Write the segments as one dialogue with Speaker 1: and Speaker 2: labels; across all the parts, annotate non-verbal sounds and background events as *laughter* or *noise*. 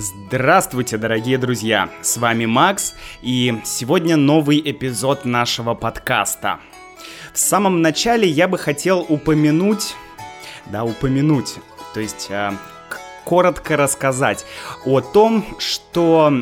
Speaker 1: Здравствуйте, дорогие друзья! С вами Макс, и сегодня новый эпизод нашего подкаста. В самом начале я бы хотел упомянуть, да, упомянуть, то есть э, коротко рассказать о том, что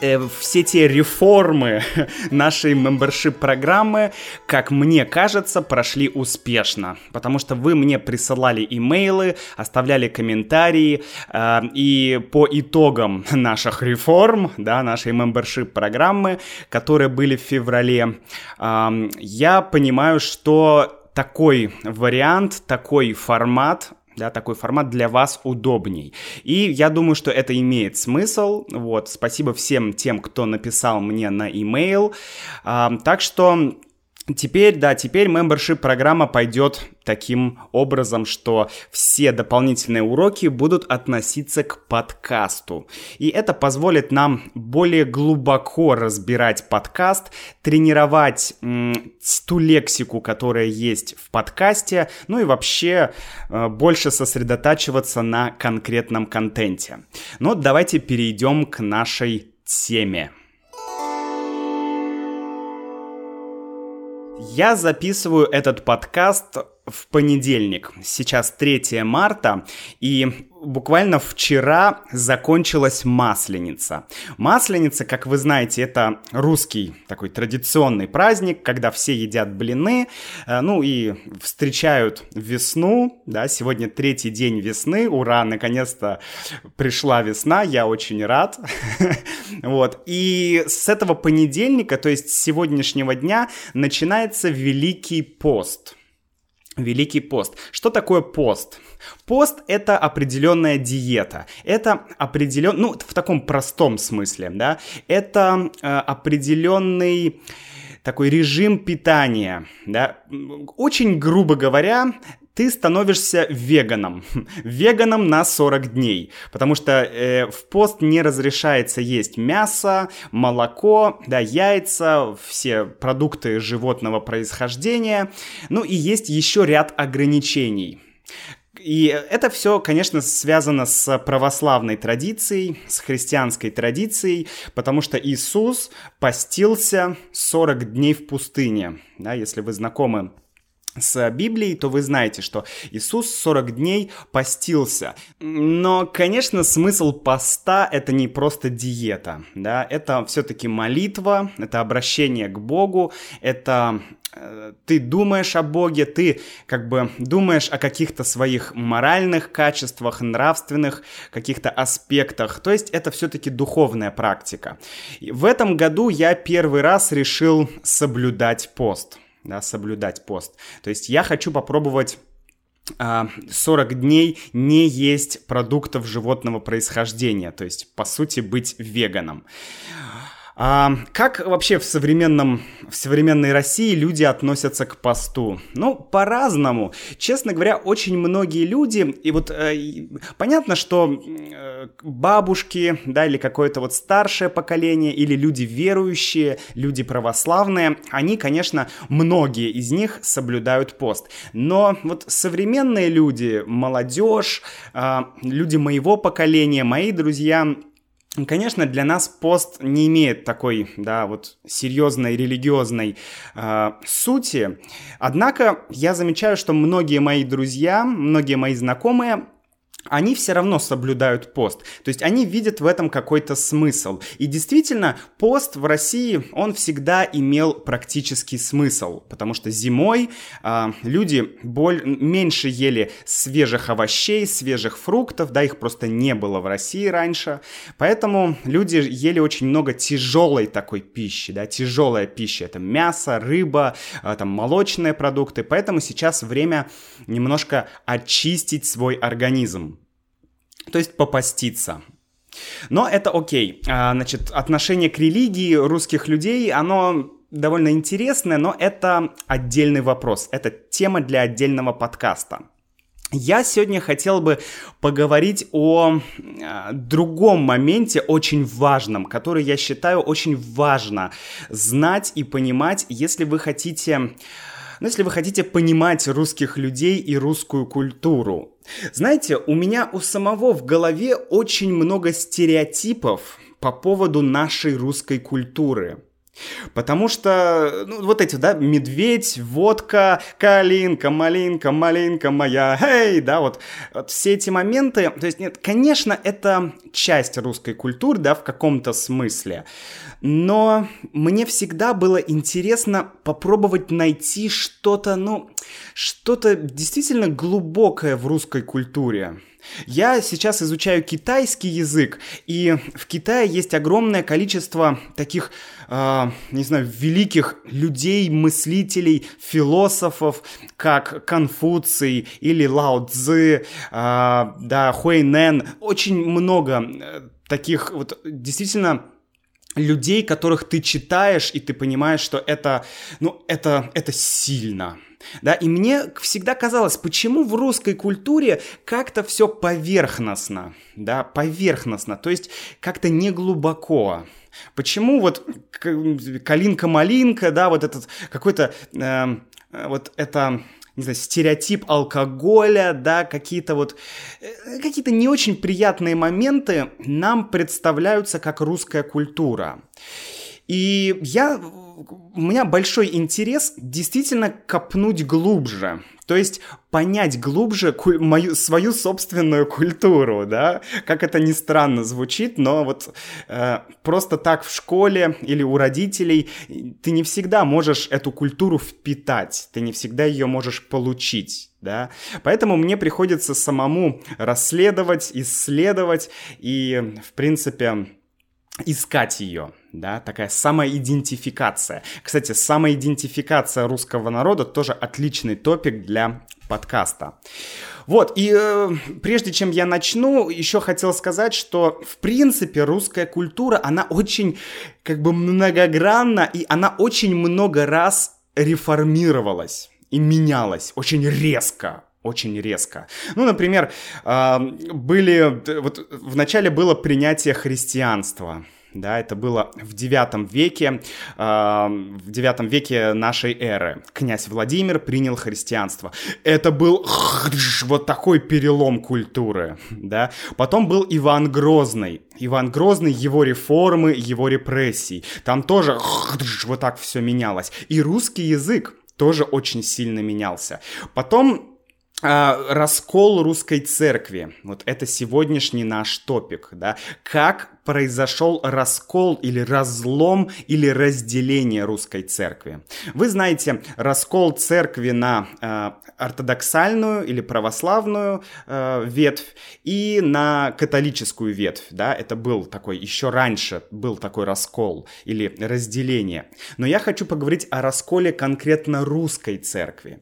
Speaker 1: э, все те реформы *laughs* нашей мембершип программы, как мне кажется, прошли успешно, потому что вы мне присылали имейлы, оставляли комментарии, э, и по итогам *laughs* наших реформ, да, нашей мембершип программы, которые были в феврале, э, я понимаю, что такой вариант, такой формат да, такой формат для вас удобней. И я думаю, что это имеет смысл. Вот, спасибо всем тем, кто написал мне на email. А, так что Теперь, да, теперь membership программа пойдет таким образом, что все дополнительные уроки будут относиться к подкасту. И это позволит нам более глубоко разбирать подкаст, тренировать м, ту лексику, которая есть в подкасте, ну и вообще э, больше сосредотачиваться на конкретном контенте. Но давайте перейдем к нашей теме. Я записываю этот подкаст в понедельник. Сейчас 3 марта, и буквально вчера закончилась Масленица. Масленица, как вы знаете, это русский такой традиционный праздник, когда все едят блины, э, ну и встречают весну, да, сегодня третий день весны, ура, наконец-то пришла весна, я очень рад. *laughs* Вот, и с этого понедельника, то есть с сегодняшнего дня, начинается Великий пост. Великий пост. Что такое пост? Пост — это определенная диета. Это определен... Ну, в таком простом смысле, да. Это э, определенный такой режим питания, да. Очень грубо говоря, ты становишься веганом. *laughs* Веганом на 40 дней. Потому что э, в пост не разрешается есть мясо, молоко, да, яйца, все продукты животного происхождения. Ну и есть еще ряд ограничений. И это все, конечно, связано с православной традицией, с христианской традицией, потому что Иисус постился 40 дней в пустыне. Да, если вы знакомы с Библией, то вы знаете, что Иисус 40 дней постился. Но, конечно, смысл поста — это не просто диета, да, это все-таки молитва, это обращение к Богу, это э, ты думаешь о Боге, ты как бы думаешь о каких-то своих моральных качествах, нравственных каких-то аспектах. То есть это все-таки духовная практика. И в этом году я первый раз решил соблюдать пост да, соблюдать пост. То есть я хочу попробовать 40 а, дней не есть продуктов животного происхождения, то есть, по сути, быть веганом. А, как вообще в, современном, в современной России люди относятся к посту? Ну, по-разному. Честно говоря, очень многие люди, и вот э, понятно, что э, бабушки, да, или какое-то вот старшее поколение, или люди верующие, люди православные, они, конечно, многие из них соблюдают пост. Но вот современные люди, молодежь, э, люди моего поколения, мои друзья, Конечно, для нас пост не имеет такой, да, вот серьезной религиозной э, сути. Однако я замечаю, что многие мои друзья, многие мои знакомые они все равно соблюдают пост. То есть они видят в этом какой-то смысл. И действительно, пост в России, он всегда имел практический смысл, потому что зимой э, люди боль, меньше ели свежих овощей, свежих фруктов, да, их просто не было в России раньше. Поэтому люди ели очень много тяжелой такой пищи, да, тяжелая пища. Это мясо, рыба, э, там молочные продукты. Поэтому сейчас время немножко очистить свой организм то есть попаститься. Но это окей. А, значит, отношение к религии русских людей, оно довольно интересное, но это отдельный вопрос. Это тема для отдельного подкаста. Я сегодня хотел бы поговорить о э, другом моменте, очень важном, который я считаю очень важно знать и понимать, если вы хотите ну, если вы хотите понимать русских людей и русскую культуру. Знаете, у меня у самого в голове очень много стереотипов по поводу нашей русской культуры. Потому что, ну, вот эти, да, медведь, водка, калинка, малинка, малинка моя, эй, да, вот, вот все эти моменты, то есть, нет, конечно, это часть русской культуры, да, в каком-то смысле, но мне всегда было интересно попробовать найти что-то, ну, что-то действительно глубокое в русской культуре. Я сейчас изучаю китайский язык, и в Китае есть огромное количество таких, э, не знаю, великих людей, мыслителей, философов, как Конфуций или Лао Цзы, э, да, Хуэйнэн. Очень много э, таких вот действительно людей, которых ты читаешь, и ты понимаешь, что это, ну, это, это сильно. Да, и мне всегда казалось, почему в русской культуре как-то все поверхностно, да, поверхностно, то есть как-то не глубоко. Почему вот калинка-малинка, да, вот этот какой-то, э, вот это не знаю, стереотип алкоголя, да, какие-то вот, э, какие-то не очень приятные моменты нам представляются как русская культура. И я у меня большой интерес действительно копнуть глубже. То есть понять глубже куль- мою, свою собственную культуру, да, как это ни странно звучит, но вот э, просто так в школе или у родителей ты не всегда можешь эту культуру впитать, ты не всегда ее можешь получить, да, поэтому мне приходится самому расследовать, исследовать и, в принципе, искать ее, да, такая самоидентификация. Кстати, самоидентификация русского народа тоже отличный топик для подкаста. Вот, и э, прежде чем я начну, еще хотел сказать, что, в принципе, русская культура, она очень, как бы, многогранна, и она очень много раз реформировалась и менялась очень резко, очень резко. Ну, например, э, были... Вот вначале было принятие христианства, да, это было в девятом веке, э, в девятом веке нашей эры. Князь Владимир принял христианство. Это был вот такой перелом культуры, да. Потом был Иван Грозный. Иван Грозный, его реформы, его репрессии. Там тоже вот так все менялось. И русский язык тоже очень сильно менялся. Потом а, раскол русской церкви. Вот это сегодняшний наш топик, да. Как произошел раскол или разлом или разделение русской церкви. Вы знаете, раскол церкви на э, ортодоксальную или православную э, ветвь и на католическую ветвь, да, это был такой, еще раньше был такой раскол или разделение. Но я хочу поговорить о расколе конкретно русской церкви.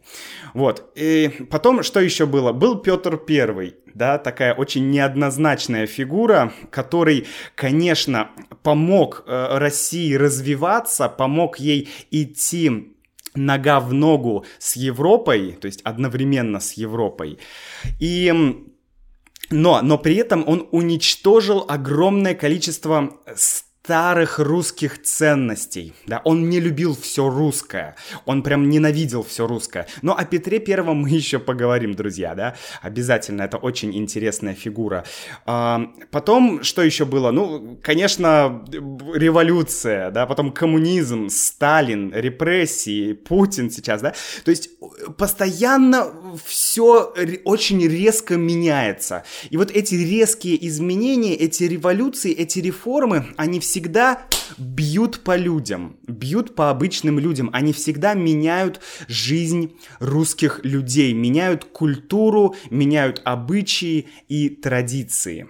Speaker 1: Вот, и потом что еще было? Был Петр Первый, да, такая очень неоднозначная фигура, который, конечно, помог э, России развиваться, помог ей идти нога в ногу с Европой, то есть одновременно с Европой. И но, но при этом он уничтожил огромное количество старых русских ценностей. Да, он не любил все русское. Он прям ненавидел все русское. Но о Петре Первом мы *laughs* еще поговорим, друзья, да. Обязательно, это очень интересная фигура. А, потом, что еще было? Ну, конечно, революция, да, потом коммунизм, Сталин, репрессии, Путин сейчас, да. То есть постоянно все очень резко меняется. И вот эти резкие изменения, эти революции, эти реформы, они все всегда бьют по людям, бьют по обычным людям. Они всегда меняют жизнь русских людей, меняют культуру, меняют обычаи и традиции.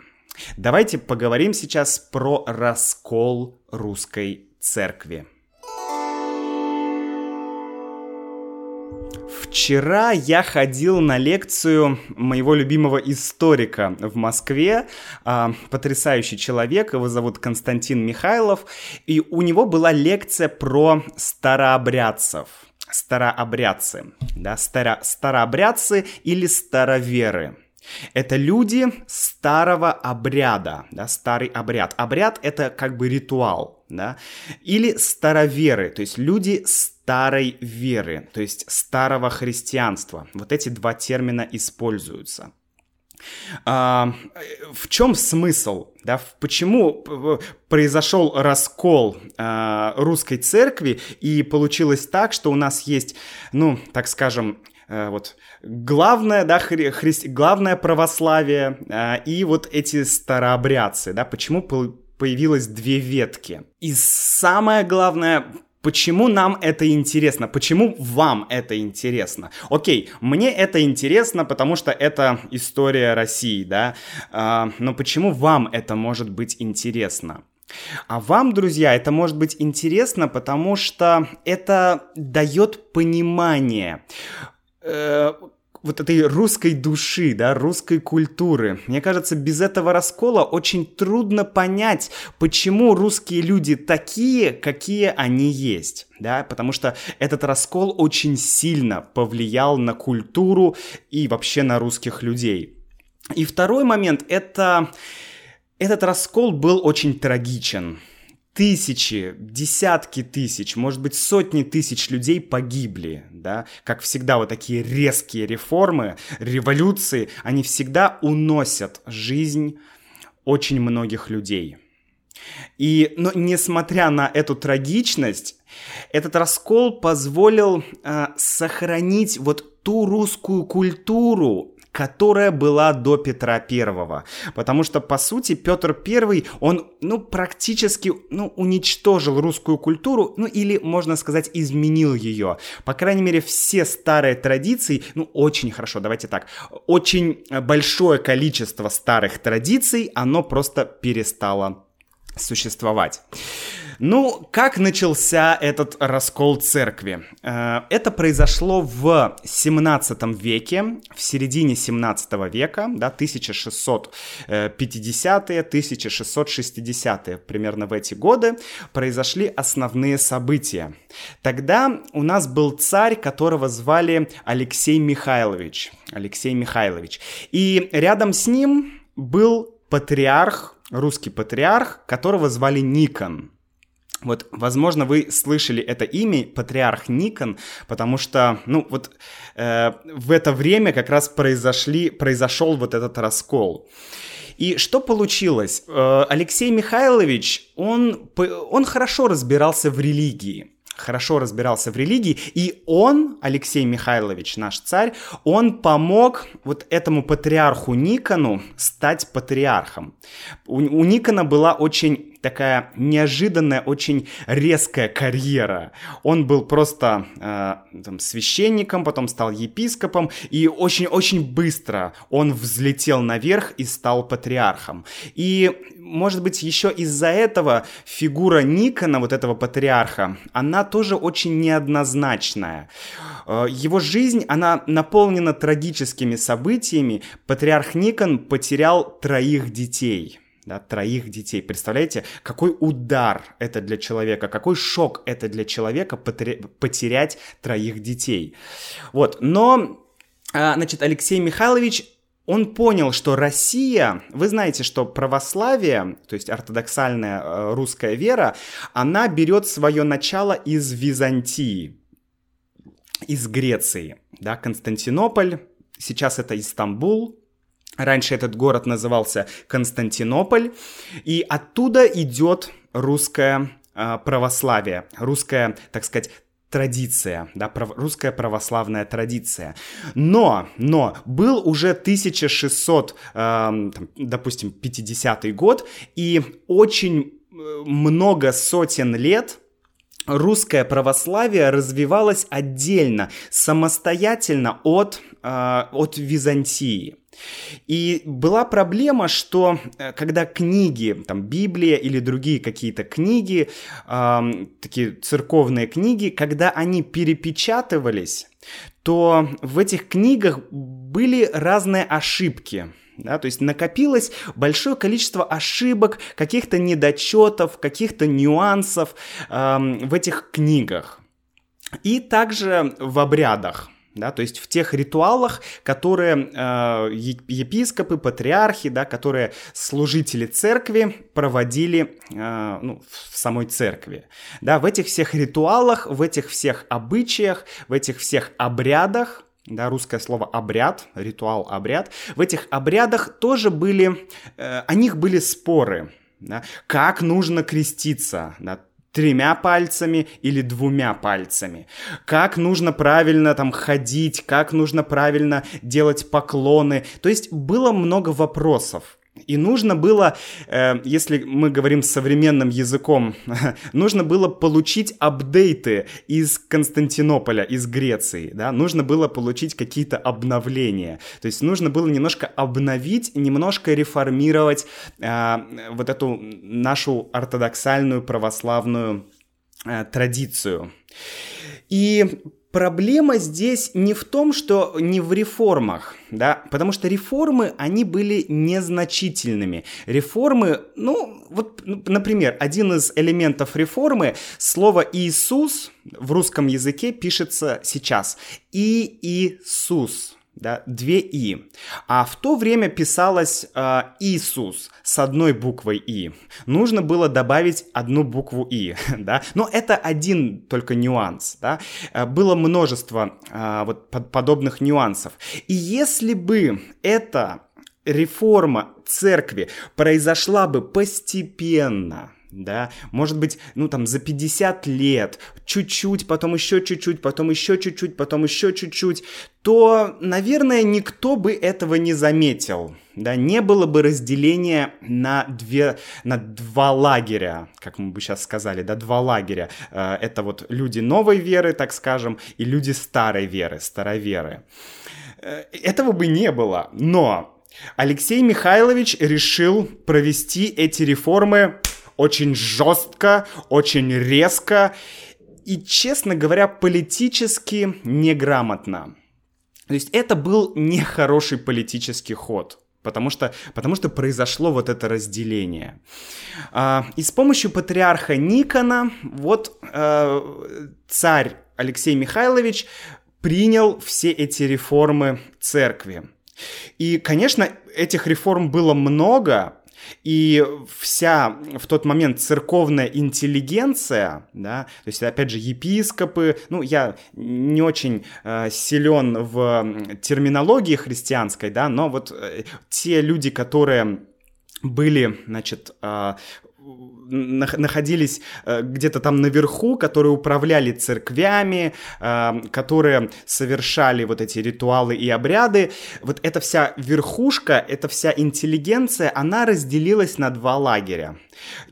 Speaker 1: Давайте поговорим сейчас про раскол русской церкви. Вчера я ходил на лекцию моего любимого историка в Москве. А, потрясающий человек, его зовут Константин Михайлов. И у него была лекция про старообрядцев старообрядцы, да, старо, старообрядцы или староверы. Это люди старого обряда, да, старый обряд. Обряд — это как бы ритуал, да, или староверы, то есть люди старой веры, то есть старого христианства. Вот эти два термина используются. А, в чем смысл? Да, почему произошел раскол а, русской церкви и получилось так, что у нас есть, ну, так скажем, вот главное, да, хри, хри, главное православие а, и вот эти старообрядцы, да, почему появилось две ветки. И самое главное, Почему нам это интересно? Почему вам это интересно? Окей, мне это интересно, потому что это история России, да? А, но почему вам это может быть интересно? А вам, друзья, это может быть интересно, потому что это дает понимание вот этой русской души, да, русской культуры. Мне кажется, без этого раскола очень трудно понять, почему русские люди такие, какие они есть, да, потому что этот раскол очень сильно повлиял на культуру и вообще на русских людей. И второй момент это этот раскол был очень трагичен тысячи, десятки тысяч, может быть, сотни тысяч людей погибли, да, как всегда, вот такие резкие реформы, революции, они всегда уносят жизнь очень многих людей. И, но несмотря на эту трагичность, этот раскол позволил э, сохранить вот ту русскую культуру, которая была до Петра Первого. Потому что, по сути, Петр Первый, он, ну, практически, ну, уничтожил русскую культуру, ну, или, можно сказать, изменил ее. По крайней мере, все старые традиции, ну, очень хорошо, давайте так, очень большое количество старых традиций, оно просто перестало существовать. Ну, как начался этот раскол церкви? Э, это произошло в 17 веке, в середине 17 века, да, 1650-е, 1660-е, примерно в эти годы, произошли основные события. Тогда у нас был царь, которого звали Алексей Михайлович. Алексей Михайлович. И рядом с ним был патриарх, русский патриарх, которого звали Никон. Вот, возможно, вы слышали это имя, патриарх Никон, потому что, ну, вот э, в это время как раз произошли, произошел вот этот раскол. И что получилось? Э, Алексей Михайлович, он, он хорошо разбирался в религии хорошо разбирался в религии, и он, Алексей Михайлович, наш царь, он помог вот этому патриарху Никону стать патриархом. У, у Никона была очень такая неожиданная, очень резкая карьера. Он был просто э, там, священником, потом стал епископом, и очень-очень быстро он взлетел наверх и стал патриархом. И может быть, еще из-за этого фигура Никона, вот этого патриарха, она тоже очень неоднозначная. Э, его жизнь, она наполнена трагическими событиями. Патриарх Никон потерял троих детей – да, троих детей. Представляете, какой удар это для человека, какой шок это для человека потерять троих детей. Вот, но, а, значит, Алексей Михайлович он понял, что Россия, вы знаете, что православие, то есть ортодоксальная э, русская вера, она берет свое начало из Византии, из Греции, да, Константинополь, сейчас это Истамбул, Раньше этот город назывался Константинополь, и оттуда идет русское э, православие, русская, так сказать, традиция, да, прав, русская православная традиция. Но, но был уже 1600, э, там, допустим, 50 год, и очень э, много сотен лет русское православие развивалось отдельно, самостоятельно от, э, от Византии. И была проблема, что э, когда книги, там Библия или другие какие-то книги, э, такие церковные книги, когда они перепечатывались, то в этих книгах были разные ошибки. Да, то есть накопилось большое количество ошибок, каких-то недочетов, каких-то нюансов э, в этих книгах. И также в обрядах да, то есть в тех ритуалах, которые э, епископы, патриархи, да, которые служители церкви проводили э, ну, в самой церкви, да, в этих всех ритуалах, в этих всех обычаях, в этих всех обрядах, да, русское слово обряд, ритуал, обряд, в этих обрядах тоже были, э, о них были споры, да, как нужно креститься, да, тремя пальцами или двумя пальцами. Как нужно правильно там ходить, как нужно правильно делать поклоны. То есть было много вопросов. И нужно было, э, если мы говорим современным языком, *laughs* нужно было получить апдейты из Константинополя, из Греции, да, нужно было получить какие-то обновления. То есть нужно было немножко обновить, немножко реформировать э, вот эту нашу ортодоксальную православную э, традицию. И Проблема здесь не в том, что не в реформах, да, потому что реформы, они были незначительными. Реформы, ну, вот, например, один из элементов реформы, слово «Иисус» в русском языке пишется сейчас. И Иисус да, две «и». А в то время писалось э, «Иисус» с одной буквой «и». Нужно было добавить одну букву «и», *laughs* да. Но это один только нюанс, да. Э, было множество э, вот подобных нюансов. И если бы это реформа церкви произошла бы постепенно, да, может быть, ну там за 50 лет, чуть-чуть, потом еще чуть-чуть, потом еще чуть-чуть, потом еще чуть-чуть, то, наверное, никто бы этого не заметил, да, не было бы разделения на две, на два лагеря, как мы бы сейчас сказали, да, два лагеря. Э, это вот люди новой веры, так скажем, и люди старой веры, староверы. Э, этого бы не было, но Алексей Михайлович решил провести эти реформы очень жестко, очень резко и, честно говоря, политически неграмотно. То есть это был нехороший политический ход. Потому что, потому что произошло вот это разделение. А, и с помощью патриарха Никона вот а, царь Алексей Михайлович принял все эти реформы церкви. И, конечно, этих реформ было много, и вся в тот момент церковная интеллигенция, да, то есть, опять же, епископы, ну, я не очень э, силен в терминологии христианской, да, но вот э, те люди, которые были, значит, э, находились э, где-то там наверху, которые управляли церквями, э, которые совершали вот эти ритуалы и обряды. Вот эта вся верхушка, эта вся интеллигенция, она разделилась на два лагеря.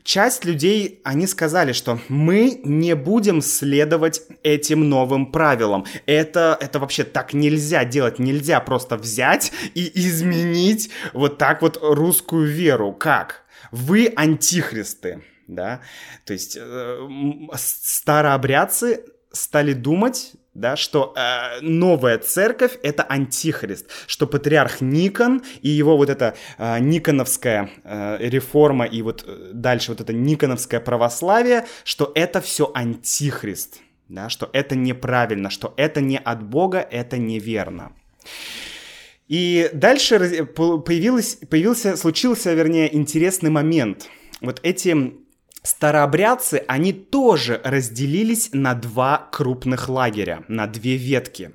Speaker 1: Часть людей, они сказали, что мы не будем следовать этим новым правилам. Это, это вообще так нельзя делать. Нельзя просто взять и изменить вот так вот русскую веру. Как? Вы антихристы, да, то есть э, старообрядцы стали думать, да, что э, новая церковь это антихрист, что патриарх Никон и его вот эта э, никоновская э, реформа и вот э, дальше вот это никоновское православие, что это все антихрист, да, что это неправильно, что это не от Бога, это неверно. И дальше появилось, появился, случился, вернее, интересный момент. Вот эти старообрядцы, они тоже разделились на два крупных лагеря, на две ветки.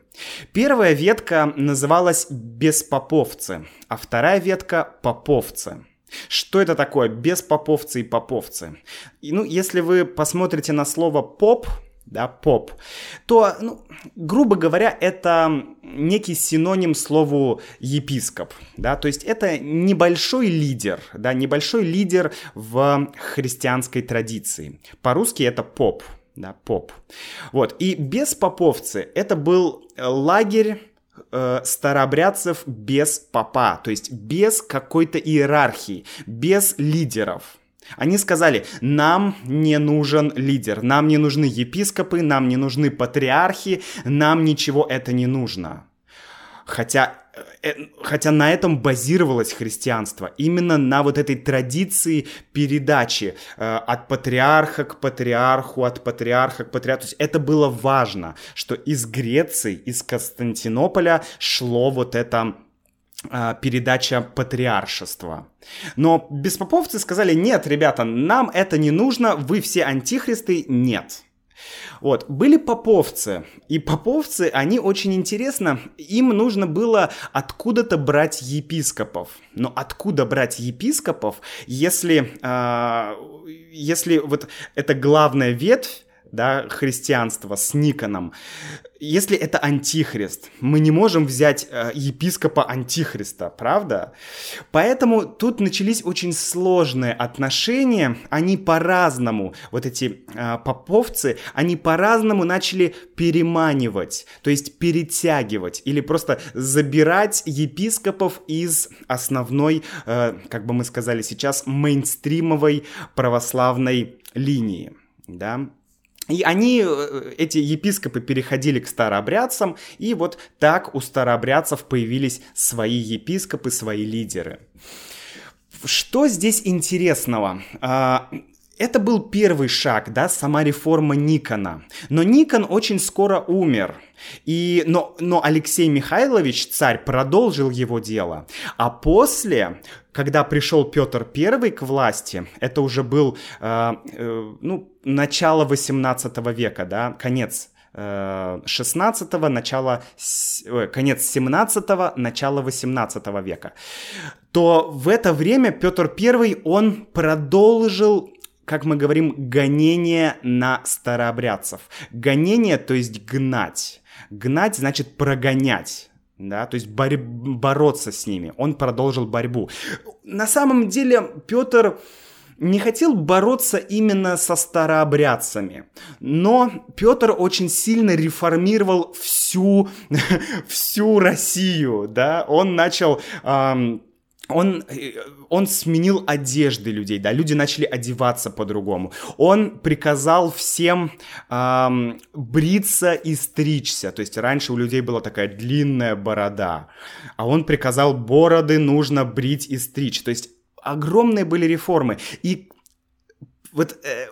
Speaker 1: Первая ветка называлась беспоповцы, а вторая ветка поповцы. Что это такое беспоповцы и поповцы? И, ну, если вы посмотрите на слово поп, да, поп, то, ну, грубо говоря, это некий синоним слову епископ, да, то есть это небольшой лидер, да, небольшой лидер в христианской традиции. По-русски это поп, да, поп. Вот, и без поповцы это был лагерь э, старообрядцев без попа, то есть без какой-то иерархии, без лидеров. Они сказали, нам не нужен лидер, нам не нужны епископы, нам не нужны патриархи, нам ничего это не нужно. Хотя э, хотя на этом базировалось христианство, именно на вот этой традиции передачи э, от патриарха к патриарху, от патриарха к патриарху. То есть это было важно, что из Греции, из Константинополя шло вот это э, передача патриаршества. Но беспоповцы сказали, нет, ребята, нам это не нужно, вы все антихристы, нет. Вот, были поповцы, и поповцы, они очень интересно, им нужно было откуда-то брать епископов. Но откуда брать епископов, если, э, если вот эта главная ветвь, да, христианства с Никоном, если это антихрист, мы не можем взять э, епископа антихриста, правда? Поэтому тут начались очень сложные отношения, они по-разному, вот эти э, поповцы, они по-разному начали переманивать, то есть перетягивать или просто забирать епископов из основной, э, как бы мы сказали сейчас, мейнстримовой православной линии, да? И они, э, эти епископы, переходили к старообрядцам, и вот так у старообрядцев появились свои епископы, свои лидеры. Что здесь интересного? Это был первый шаг, да, сама реформа Никона. Но Никон очень скоро умер. И, но, но Алексей Михайлович, царь, продолжил его дело. А после, когда пришел Петр I к власти, это уже был э, э, ну, начало 18 века, да, конец 16 э, начало, конец 17 начало 18 века, то в это время Петр I, он продолжил как мы говорим, гонение на старообрядцев. Гонение, то есть гнать. Гнать значит прогонять да, то есть борь- бороться с ними. Он продолжил борьбу. На самом деле Петр не хотел бороться именно со старообрядцами, но Петр очень сильно реформировал всю, *laughs* всю Россию, да, он начал... Эм, он, э, он сменил одежды людей, да, люди начали одеваться по-другому. Он приказал всем эм, бриться и стричься, то есть раньше у людей была такая длинная борода, а он приказал бороды нужно брить и стричь, то есть огромные были реформы. И вот э,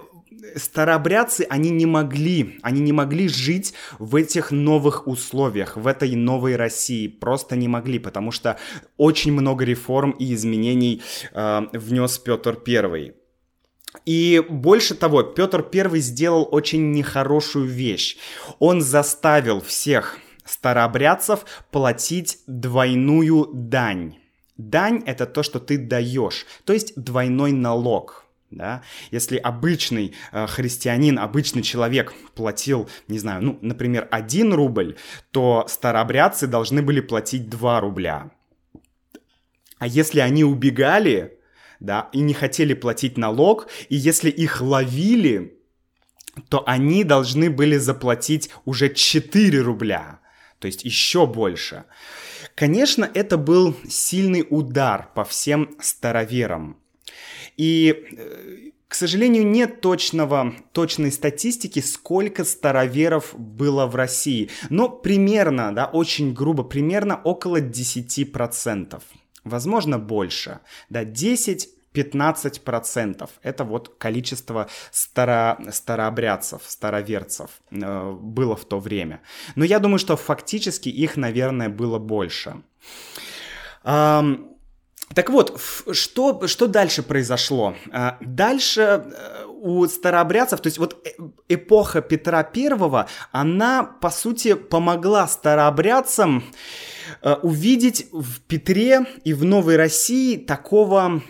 Speaker 1: старообрядцы, они не могли, они не могли жить в этих новых условиях, в этой новой России, просто не могли, потому что очень много реформ и изменений э, внес Петр Первый. И больше того, Петр Первый сделал очень нехорошую вещь. Он заставил всех старообрядцев платить двойную дань. Дань — это то, что ты даешь, то есть двойной налог — да? Если обычный э, христианин, обычный человек платил, не знаю, ну, например, 1 рубль, то старообрядцы должны были платить 2 рубля. А если они убегали, да, и не хотели платить налог, и если их ловили, то они должны были заплатить уже 4 рубля, то есть еще больше. Конечно, это был сильный удар по всем староверам. И э, к сожалению, нет точного, точной статистики, сколько староверов было в России. Но примерно, да, очень грубо, примерно около 10%. Возможно, больше. Да, 10 15%. Это вот количество старо, старообрядцев, староверцев э, было в то время. Но я думаю, что фактически их, наверное, было больше. Эм, так вот, что, что дальше произошло? А, дальше э, у старообрядцев, то есть вот э, эпоха Петра Первого, она, по сути, помогла старообрядцам э, увидеть в Петре и в Новой России такого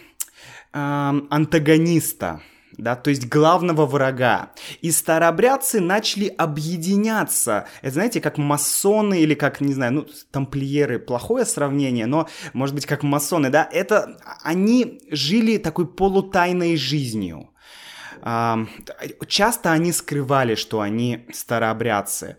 Speaker 1: антагониста, да, то есть главного врага. И старообрядцы начали объединяться. Это, знаете, как масоны или как, не знаю, ну, тамплиеры, плохое сравнение, но, может быть, как масоны, да, это они жили такой полутайной жизнью. Часто они скрывали, что они старообрядцы.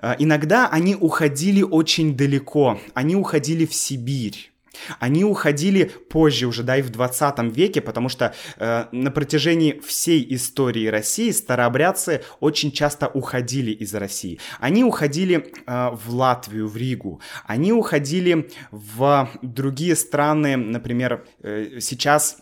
Speaker 1: А, иногда они уходили очень далеко, они уходили в Сибирь. Они уходили позже уже, да, и в 20 веке, потому что э, на протяжении всей истории России старообрядцы очень часто уходили из России. Они уходили э, в Латвию, в Ригу. Они уходили в другие страны, например, э, сейчас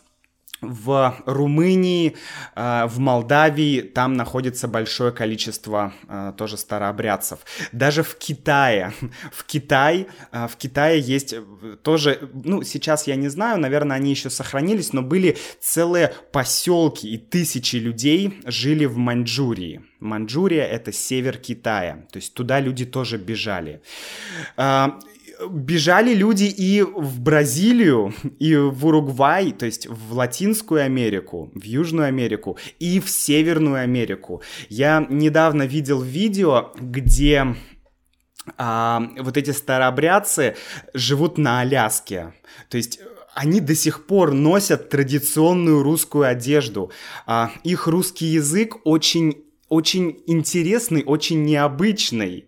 Speaker 1: в Румынии, э, в Молдавии там находится большое количество э, тоже старообрядцев. Даже в Китае, в Китае, в Китае есть тоже, ну сейчас я не знаю, наверное, они еще сохранились, но были целые поселки и тысячи людей жили в Маньчжурии. Маньчжурия это север Китая, то есть туда люди тоже бежали бежали люди и в Бразилию, и в Уругвай, то есть в Латинскую Америку, в Южную Америку и в Северную Америку. Я недавно видел видео, где а, вот эти старообрядцы живут на Аляске. То есть они до сих пор носят традиционную русскую одежду. А, их русский язык очень очень интересный, очень необычный.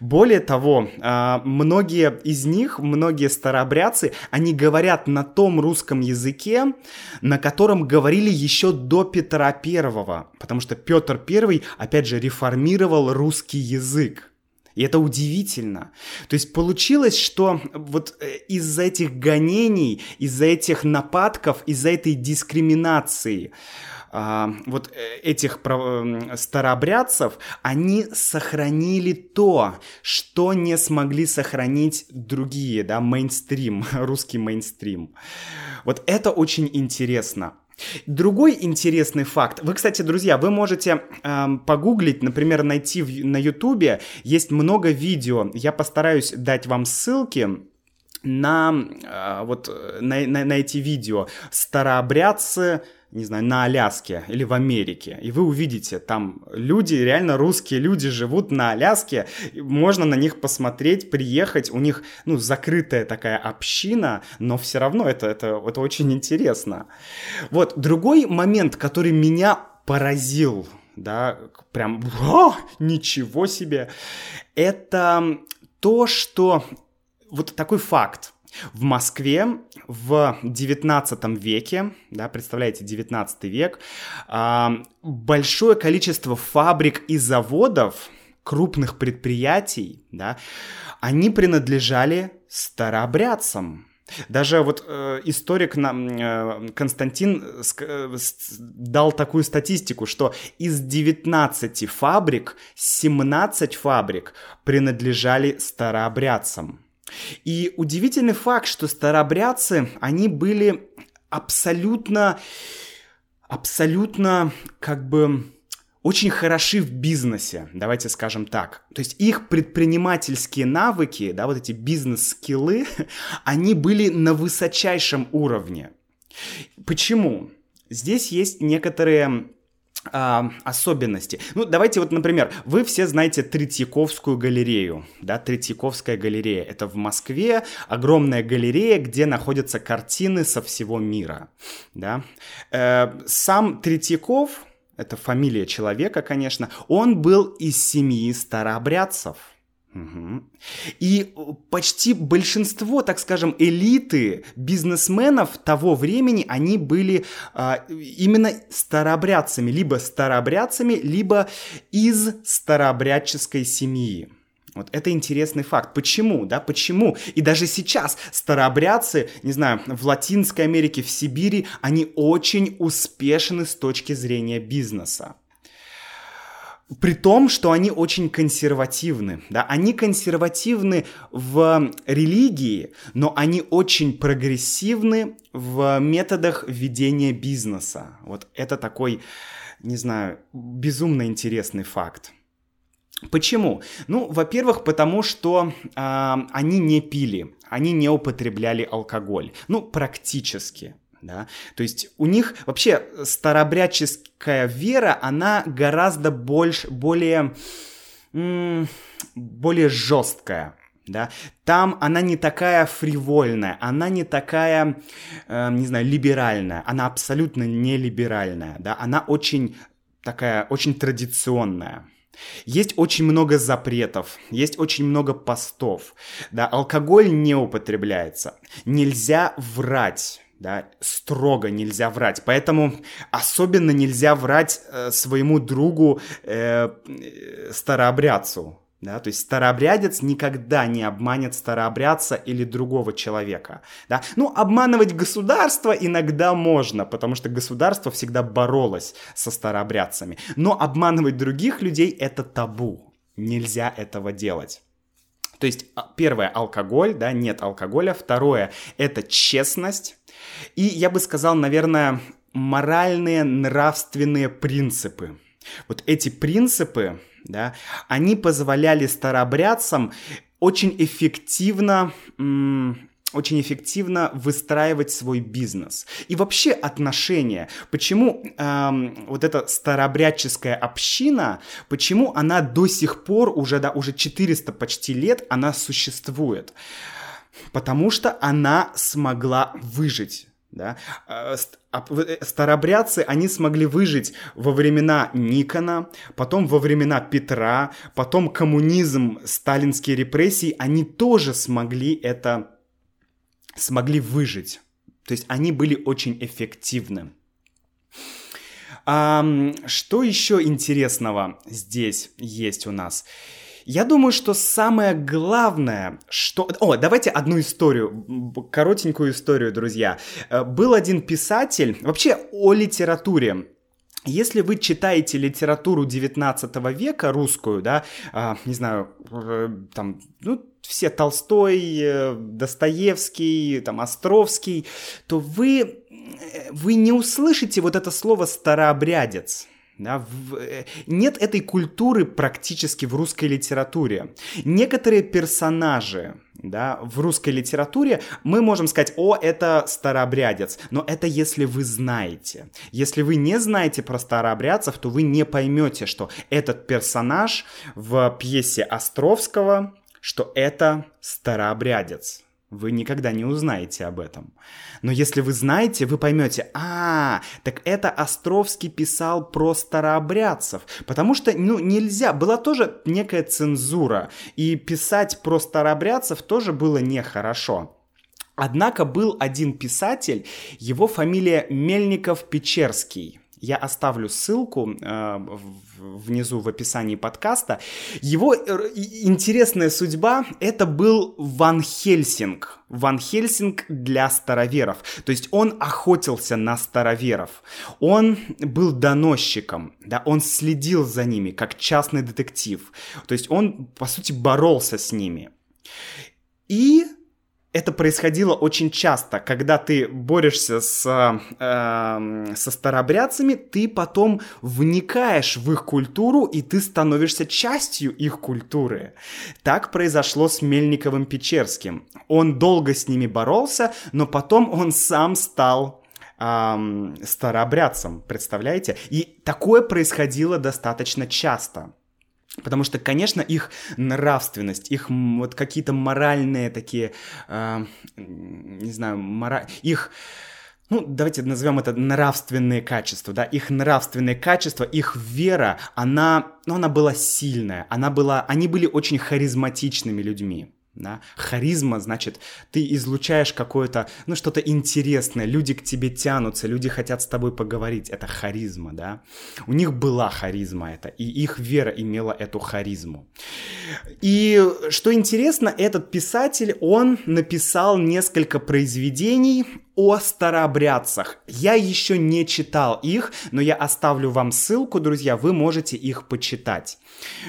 Speaker 1: Более того, а, многие из них, многие старообрядцы, они говорят на том русском языке, на котором говорили еще до Петра Первого, потому что Петр Первый, опять же, реформировал русский язык. И это удивительно. То есть получилось, что вот э, из-за этих гонений, из-за этих нападков, из-за этой дискриминации а, вот э, этих старообрядцев, они сохранили то, что не смогли сохранить другие, да, мейнстрим, *laughs* русский мейнстрим. Вот это очень интересно. Другой интересный факт. Вы, кстати, друзья, вы можете э, погуглить, например, найти в, на Ютубе. Есть много видео. Я постараюсь дать вам ссылки на э, вот на, на, на эти видео. Старообрядцы не знаю, на Аляске или в Америке, и вы увидите, там люди, реально русские люди живут на Аляске, можно на них посмотреть, приехать, у них, ну, закрытая такая община, но все равно это, это, это очень интересно. Вот, другой момент, который меня поразил, да, прям, о, ничего себе, это то, что вот такой факт, в Москве в 19 веке, да, представляете, 19 век, э, большое количество фабрик и заводов, крупных предприятий, да, они принадлежали старообрядцам. Даже вот э, историк нам, э, Константин э, дал такую статистику, что из 19 фабрик 17 фабрик принадлежали старообрядцам. И удивительный факт, что старобрядцы, они были абсолютно, абсолютно как бы очень хороши в бизнесе, давайте скажем так. То есть их предпринимательские навыки, да, вот эти бизнес-скиллы, *laughs* они были на высочайшем уровне. Почему? Здесь есть некоторые а, особенности. Ну, давайте вот, например, вы все знаете Третьяковскую галерею, да, Третьяковская галерея. Это в Москве огромная галерея, где находятся картины со всего мира, да. Э, сам Третьяков, это фамилия человека, конечно, он был из семьи старообрядцев. И почти большинство, так скажем, элиты бизнесменов того времени, они были а, именно старообрядцами, либо старообрядцами, либо из старообрядческой семьи. Вот это интересный факт. Почему, да, почему? И даже сейчас старообрядцы, не знаю, в Латинской Америке, в Сибири, они очень успешны с точки зрения бизнеса. При том, что они очень консервативны, да, они консервативны в религии, но они очень прогрессивны в методах ведения бизнеса. Вот это такой, не знаю, безумно интересный факт. Почему? Ну, во-первых, потому что э, они не пили, они не употребляли алкоголь. Ну, практически да, то есть у них вообще старообрядческая вера, она гораздо больше, более, более жесткая, да, там она не такая фривольная, она не такая, э, не знаю, либеральная, она абсолютно не либеральная, да, она очень такая, очень традиционная. Есть очень много запретов, есть очень много постов, да, алкоголь не употребляется, нельзя врать, да, строго нельзя врать. Поэтому особенно нельзя врать э, своему другу э, э старообрядцу, да, то есть старообрядец никогда не обманет старообрядца или другого человека. Да? Ну, обманывать государство иногда можно, потому что государство всегда боролось со старообрядцами. Но обманывать других людей это табу. Нельзя этого делать. То есть, а, первое, алкоголь, да, нет алкоголя. Второе, это честность. И я бы сказал, наверное, моральные, нравственные принципы. Вот эти принципы, да, они позволяли старообрядцам очень эффективно очень эффективно выстраивать свой бизнес. И вообще отношения. Почему эм, вот эта старообрядческая община, почему она до сих пор, уже, да, уже 400 почти лет, она существует? Потому что она смогла выжить. Да? А, а, э, старобрядцы, они смогли выжить во времена Никона, потом во времена Петра, потом коммунизм, сталинские репрессии, они тоже смогли это, смогли выжить. То есть они были очень эффективны. А, что еще интересного здесь есть у нас? Я думаю, что самое главное, что... О, давайте одну историю, коротенькую историю, друзья. Э, был один писатель, вообще о литературе, если вы читаете литературу 19 века русскую, да, а, не знаю, э, там, ну, все Толстой, э, Достоевский, там, Островский, то вы, вы не услышите вот это слово «старообрядец». Да, в, э, нет этой культуры практически в русской литературе. Некоторые персонажи да, в русской литературе мы можем сказать, о, это старообрядец, но это если вы знаете. Если вы не знаете про старообрядцев, то вы не поймете, что этот персонаж в пьесе Островского, что это старообрядец. Вы никогда не узнаете об этом. Но если вы знаете, вы поймете, а, так это Островский писал про старообрядцев. Потому что, ну, нельзя, была тоже некая цензура. И писать про старообрядцев тоже было нехорошо. Однако был один писатель, его фамилия Мельников-Печерский я оставлю ссылку э, внизу в описании подкаста. Его э, интересная судьба — это был Ван Хельсинг. Ван Хельсинг для староверов. То есть он охотился на староверов. Он был доносчиком, да, он следил за ними, как частный детектив. То есть он, по сути, боролся с ними. И это происходило очень часто, когда ты борешься с, э, со старобрядцами, ты потом вникаешь в их культуру, и ты становишься частью их культуры. Так произошло с Мельниковым Печерским. Он долго с ними боролся, но потом он сам стал эм, старообрядцем, представляете? И такое происходило достаточно часто. Потому что, конечно, их нравственность, их вот какие-то моральные такие, э, не знаю, мора... их, ну, давайте назовем это нравственные качества, да, их нравственные качества, их вера, она, ну, она была сильная, она была, они были очень харизматичными людьми. Да? Харизма, значит, ты излучаешь какое-то, ну, что-то интересное, люди к тебе тянутся, люди хотят с тобой поговорить, это харизма, да. У них была харизма это, и их вера имела эту харизму. И что интересно, этот писатель, он написал несколько произведений о старообрядцах. Я еще не читал их, но я оставлю вам ссылку, друзья, вы можете их почитать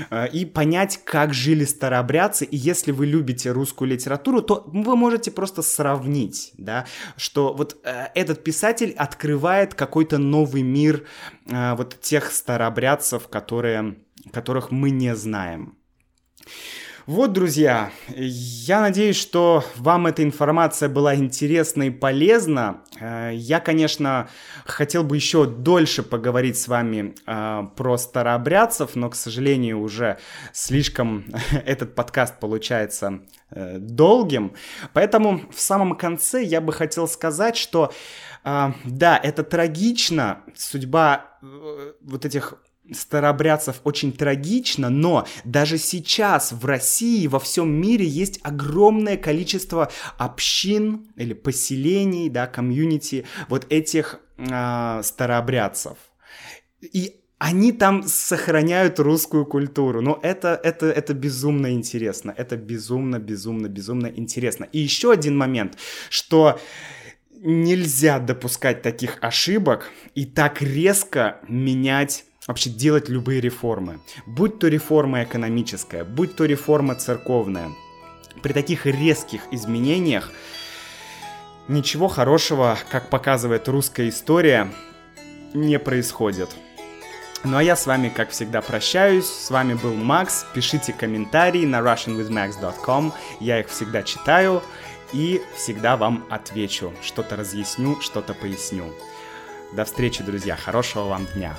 Speaker 1: э, и понять, как жили старообрядцы. И если вы любите русскую литературу, то вы можете просто сравнить, да, что вот э, этот писатель открывает какой-то новый мир э, вот тех старообрядцев, которые, которых мы не знаем. Вот, друзья, я надеюсь, что вам эта информация была интересна и полезна. Э, я, конечно, хотел бы еще дольше поговорить с вами э, про старообрядцев, но, к сожалению, уже слишком *laughs* этот подкаст получается э, долгим. Поэтому в самом конце я бы хотел сказать, что да, это трагично, судьба вот этих старобрядцев очень трагично, но даже сейчас в России, во всем мире есть огромное количество общин или поселений, да, комьюнити вот этих э, старообрядцев. И они там сохраняют русскую культуру. Но это, это, это безумно интересно. Это безумно, безумно, безумно интересно. И еще один момент, что нельзя допускать таких ошибок и так резко менять вообще делать любые реформы. Будь то реформа экономическая, будь то реформа церковная. При таких резких изменениях ничего хорошего, как показывает русская история, не происходит. Ну а я с вами, как всегда, прощаюсь. С вами был Макс. Пишите комментарии на russianwithmax.com. Я их всегда читаю и всегда вам отвечу. Что-то разъясню, что-то поясню. До встречи, друзья. Хорошего вам дня.